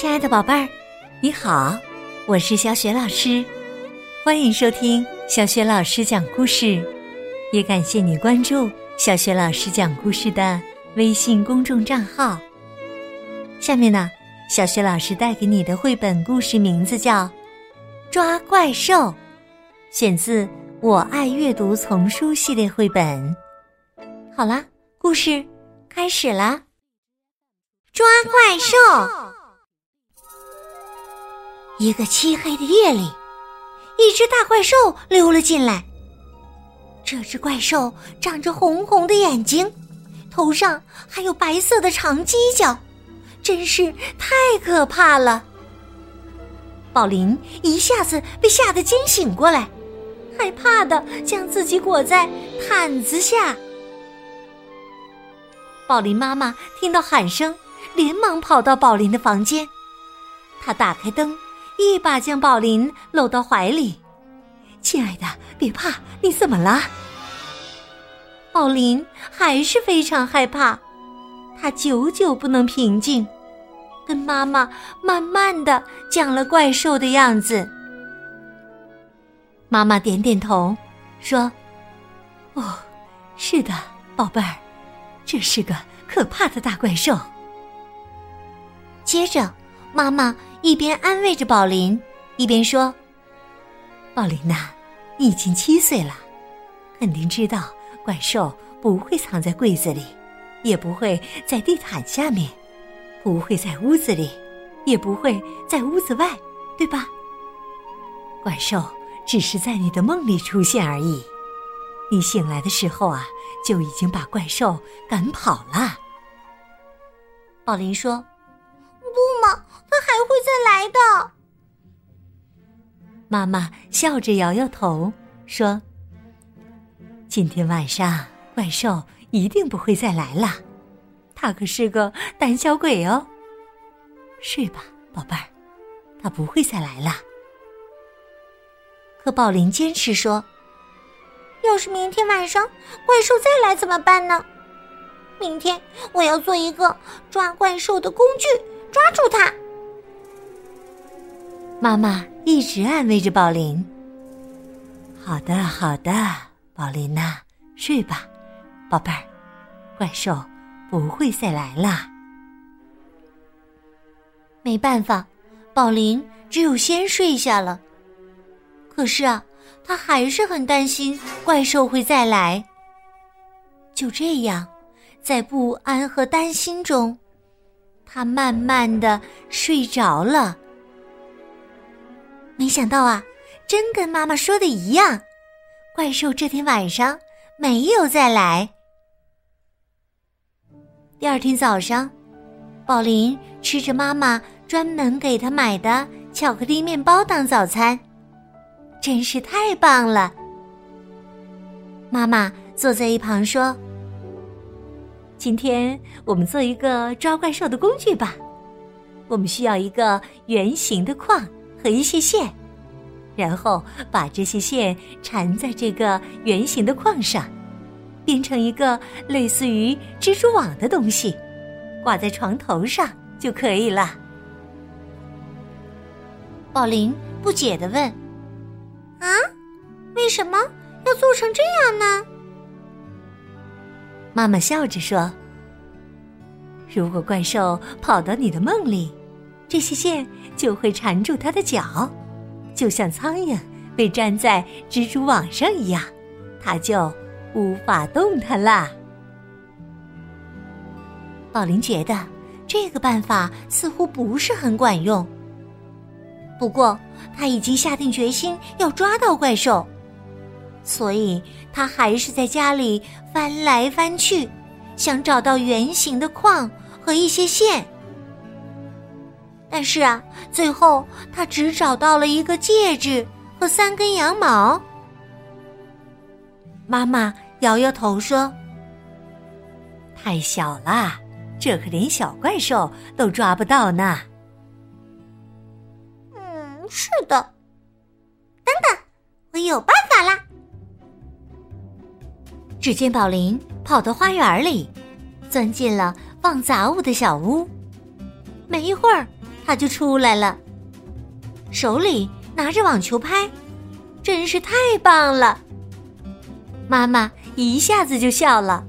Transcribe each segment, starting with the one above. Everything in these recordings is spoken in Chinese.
亲爱的宝贝儿，你好，我是小雪老师，欢迎收听小雪老师讲故事，也感谢你关注小雪老师讲故事的微信公众账号。下面呢，小雪老师带给你的绘本故事名字叫《抓怪兽》，选自《我爱阅读》丛书系列绘本。好啦，故事开始啦！抓怪兽。一个漆黑的夜里，一只大怪兽溜了进来。这只怪兽长着红红的眼睛，头上还有白色的长犄角，真是太可怕了。宝林一下子被吓得惊醒过来，害怕的将自己裹在毯子下。宝林妈妈听到喊声，连忙跑到宝林的房间，她打开灯。一把将宝林搂到怀里，亲爱的，别怕，你怎么了？宝林还是非常害怕，他久久不能平静，跟妈妈慢慢的讲了怪兽的样子。妈妈点点头，说：“哦，是的，宝贝儿，这是个可怕的大怪兽。”接着，妈妈。一边安慰着宝林，一边说：“宝林呐，你已经七岁了，肯定知道怪兽不会藏在柜子里，也不会在地毯下面，不会在屋子里，也不会在屋子外，对吧？怪兽只是在你的梦里出现而已。你醒来的时候啊，就已经把怪兽赶跑了。”宝林说。还会再来的。妈妈笑着摇摇头说：“今天晚上怪兽一定不会再来了，他可是个胆小鬼哦。睡吧，宝贝儿，他不会再来了。”可宝林坚持说：“要是明天晚上怪兽再来怎么办呢？明天我要做一个抓怪兽的工具。”抓住他！妈妈一直安慰着宝林。好的，好的，宝林呐，睡吧，宝贝儿，怪兽不会再来了。没办法，宝林只有先睡下了。可是啊，他还是很担心怪兽会再来。就这样，在不安和担心中。他慢慢的睡着了，没想到啊，真跟妈妈说的一样，怪兽这天晚上没有再来。第二天早上，宝林吃着妈妈专门给他买的巧克力面包当早餐，真是太棒了。妈妈坐在一旁说。今天我们做一个抓怪兽的工具吧。我们需要一个圆形的框一些线，然后把这些线缠在这个圆形的框上，变成一个类似于蜘蛛网的东西，挂在床头上就可以了。宝林不解的问：“啊，为什么要做成这样呢？”妈妈笑着说：“如果怪兽跑到你的梦里，这些线就会缠住它的脚，就像苍蝇被粘在蜘蛛网上一样，它就无法动弹啦。”宝林觉得这个办法似乎不是很管用，不过他已经下定决心要抓到怪兽。所以，他还是在家里翻来翻去，想找到圆形的框和一些线。但是啊，最后他只找到了一个戒指和三根羊毛。妈妈摇摇头说：“太小了，这可连小怪兽都抓不到呢。”嗯，是的。等等，我有办法啦！只见宝林跑到花园里，钻进了放杂物的小屋。没一会儿，他就出来了，手里拿着网球拍，真是太棒了。妈妈一下子就笑了，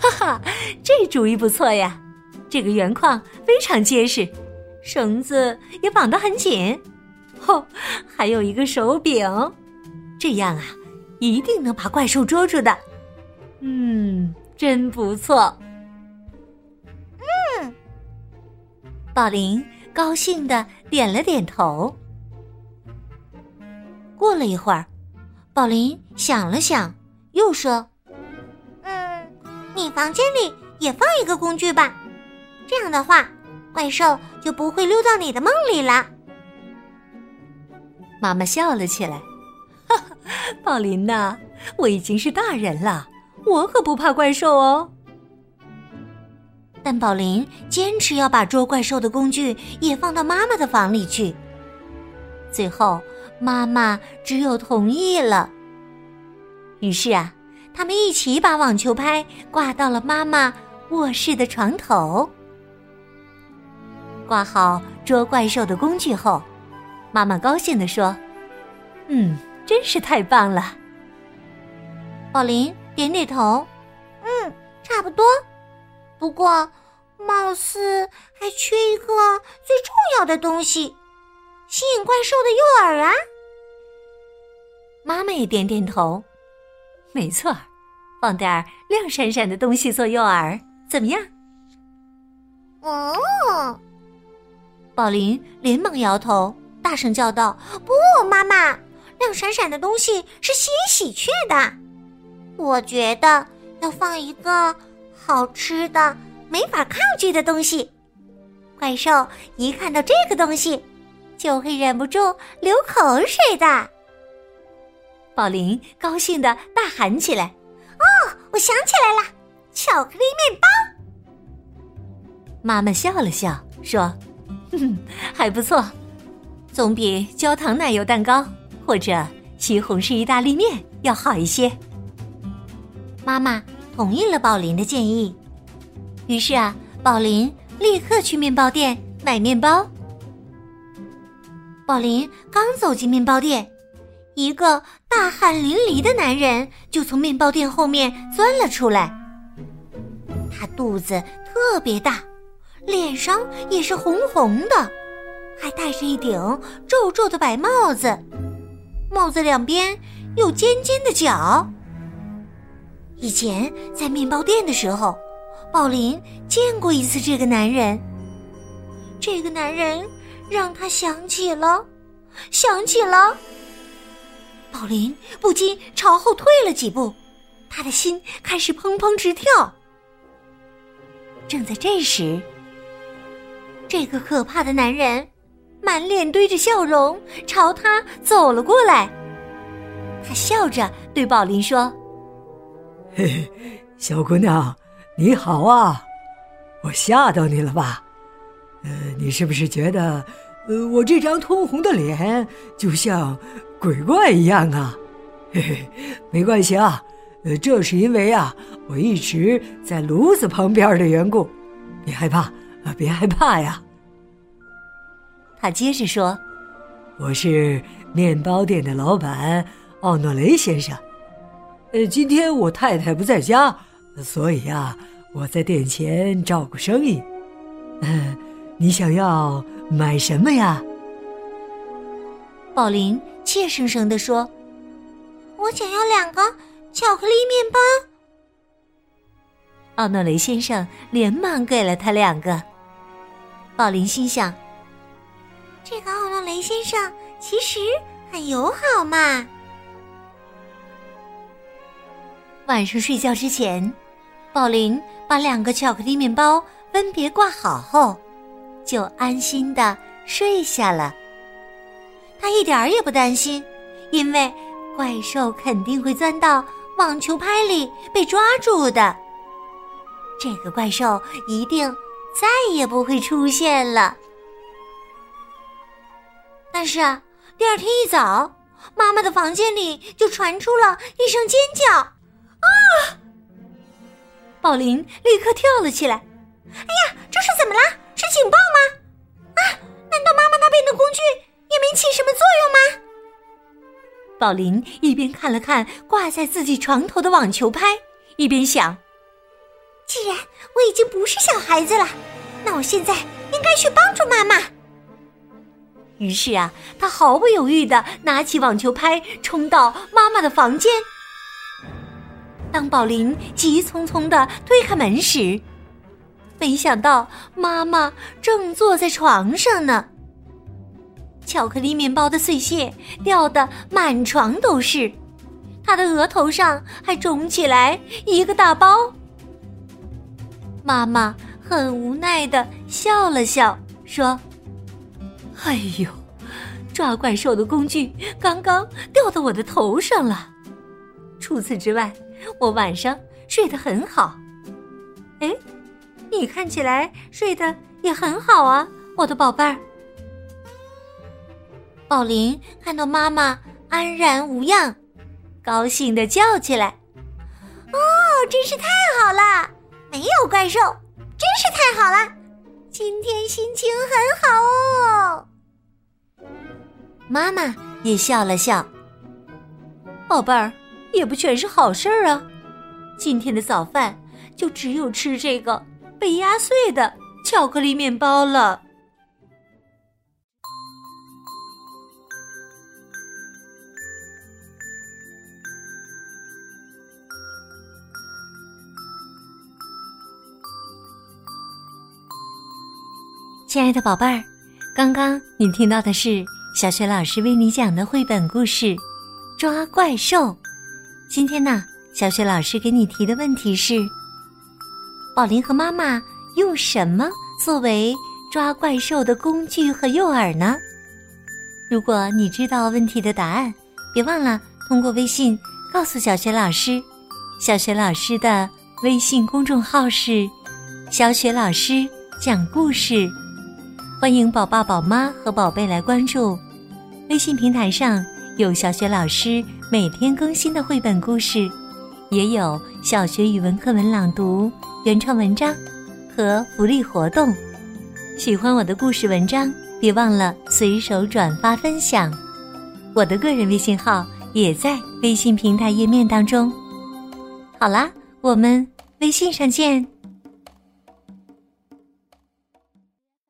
哈哈，这主意不错呀！这个圆框非常结实，绳子也绑得很紧，哦，还有一个手柄，这样啊，一定能把怪兽捉住的。嗯，真不错。嗯，宝林高兴的点了点头。过了一会儿，宝林想了想，又说：“嗯，你房间里也放一个工具吧，这样的话，怪兽就不会溜到你的梦里了。”妈妈笑了起来：“哈哈，宝林呐，我已经是大人了。”我可不怕怪兽哦，但宝林坚持要把捉怪兽的工具也放到妈妈的房里去。最后，妈妈只有同意了。于是啊，他们一起把网球拍挂到了妈妈卧室的床头。挂好捉怪兽的工具后，妈妈高兴地说：“嗯，真是太棒了。”宝林。点点头，嗯，差不多。不过，貌似还缺一个最重要的东西——吸引怪兽的诱饵啊！妈妈也点点头，没错，放点亮闪闪的东西做诱饵，怎么样？哦，宝林连忙摇头，大声叫道：“不，妈妈，亮闪闪的东西是吸引喜鹊的。”我觉得要放一个好吃的、没法抗拒的东西，怪兽一看到这个东西，就会忍不住流口水的。宝林高兴的大喊起来：“哦，我想起来了，巧克力面包！”妈妈笑了笑说：“哼，还不错，总比焦糖奶油蛋糕或者西红柿意大利面要好一些。”妈妈同意了宝林的建议，于是啊，宝林立刻去面包店买面包。宝林刚走进面包店，一个大汗淋漓的男人就从面包店后面钻了出来。他肚子特别大，脸上也是红红的，还戴着一顶皱皱的白帽子，帽子两边有尖尖的角。以前在面包店的时候，宝林见过一次这个男人。这个男人让他想起了，想起了。宝林不禁朝后退了几步，他的心开始砰砰直跳。正在这时，这个可怕的男人满脸堆着笑容朝他走了过来。他笑着对宝林说。嘿嘿，小姑娘，你好啊！我吓到你了吧？呃，你是不是觉得，呃，我这张通红的脸就像鬼怪一样啊？嘿嘿，没关系啊，呃，这是因为啊，我一直在炉子旁边的缘故。别害怕啊，别害怕呀。他接着说：“我是面包店的老板奥诺雷先生。”呃，今天我太太不在家，所以呀，我在店前照顾生意。嗯，你想要买什么呀？宝林怯生生的说：“我想要两个巧克力面包。”奥诺雷先生连忙给了他两个。宝林心想：“这个奥诺雷先生其实很友好嘛。”晚上睡觉之前，宝林把两个巧克力面包分别挂好后，就安心的睡下了。他一点儿也不担心，因为怪兽肯定会钻到网球拍里被抓住的。这个怪兽一定再也不会出现了。但是啊，第二天一早，妈妈的房间里就传出了一声尖叫。啊！宝林立刻跳了起来。哎呀，这是怎么了？是警报吗？啊？难道妈妈那边的工具也没起什么作用吗？宝林一边看了看挂在自己床头的网球拍，一边想：既然我已经不是小孩子了，那我现在应该去帮助妈妈。于是啊，他毫不犹豫的拿起网球拍，冲到妈妈的房间。当宝林急匆匆的推开门时，没想到妈妈正坐在床上呢。巧克力面包的碎屑掉得满床都是，她的额头上还肿起来一个大包。妈妈很无奈的笑了笑，说：“哎呦，抓怪兽的工具刚刚掉到我的头上了。除此之外。”我晚上睡得很好，哎，你看起来睡得也很好啊，我的宝贝儿。宝林看到妈妈安然无恙，高兴的叫起来：“哦，真是太好了！没有怪兽，真是太好了！今天心情很好哦。”妈妈也笑了笑，宝贝儿。也不全是好事儿啊！今天的早饭就只有吃这个被压碎的巧克力面包了。亲爱的宝贝儿，刚刚你听到的是小雪老师为你讲的绘本故事《抓怪兽》。今天呢，小雪老师给你提的问题是：宝林和妈妈用什么作为抓怪兽的工具和诱饵呢？如果你知道问题的答案，别忘了通过微信告诉小雪老师。小雪老师的微信公众号是“小雪老师讲故事”，欢迎宝爸宝妈和宝贝来关注。微信平台上有小雪老师。每天更新的绘本故事，也有小学语文课文朗读、原创文章和福利活动。喜欢我的故事文章，别忘了随手转发分享。我的个人微信号也在微信平台页面当中。好啦，我们微信上见。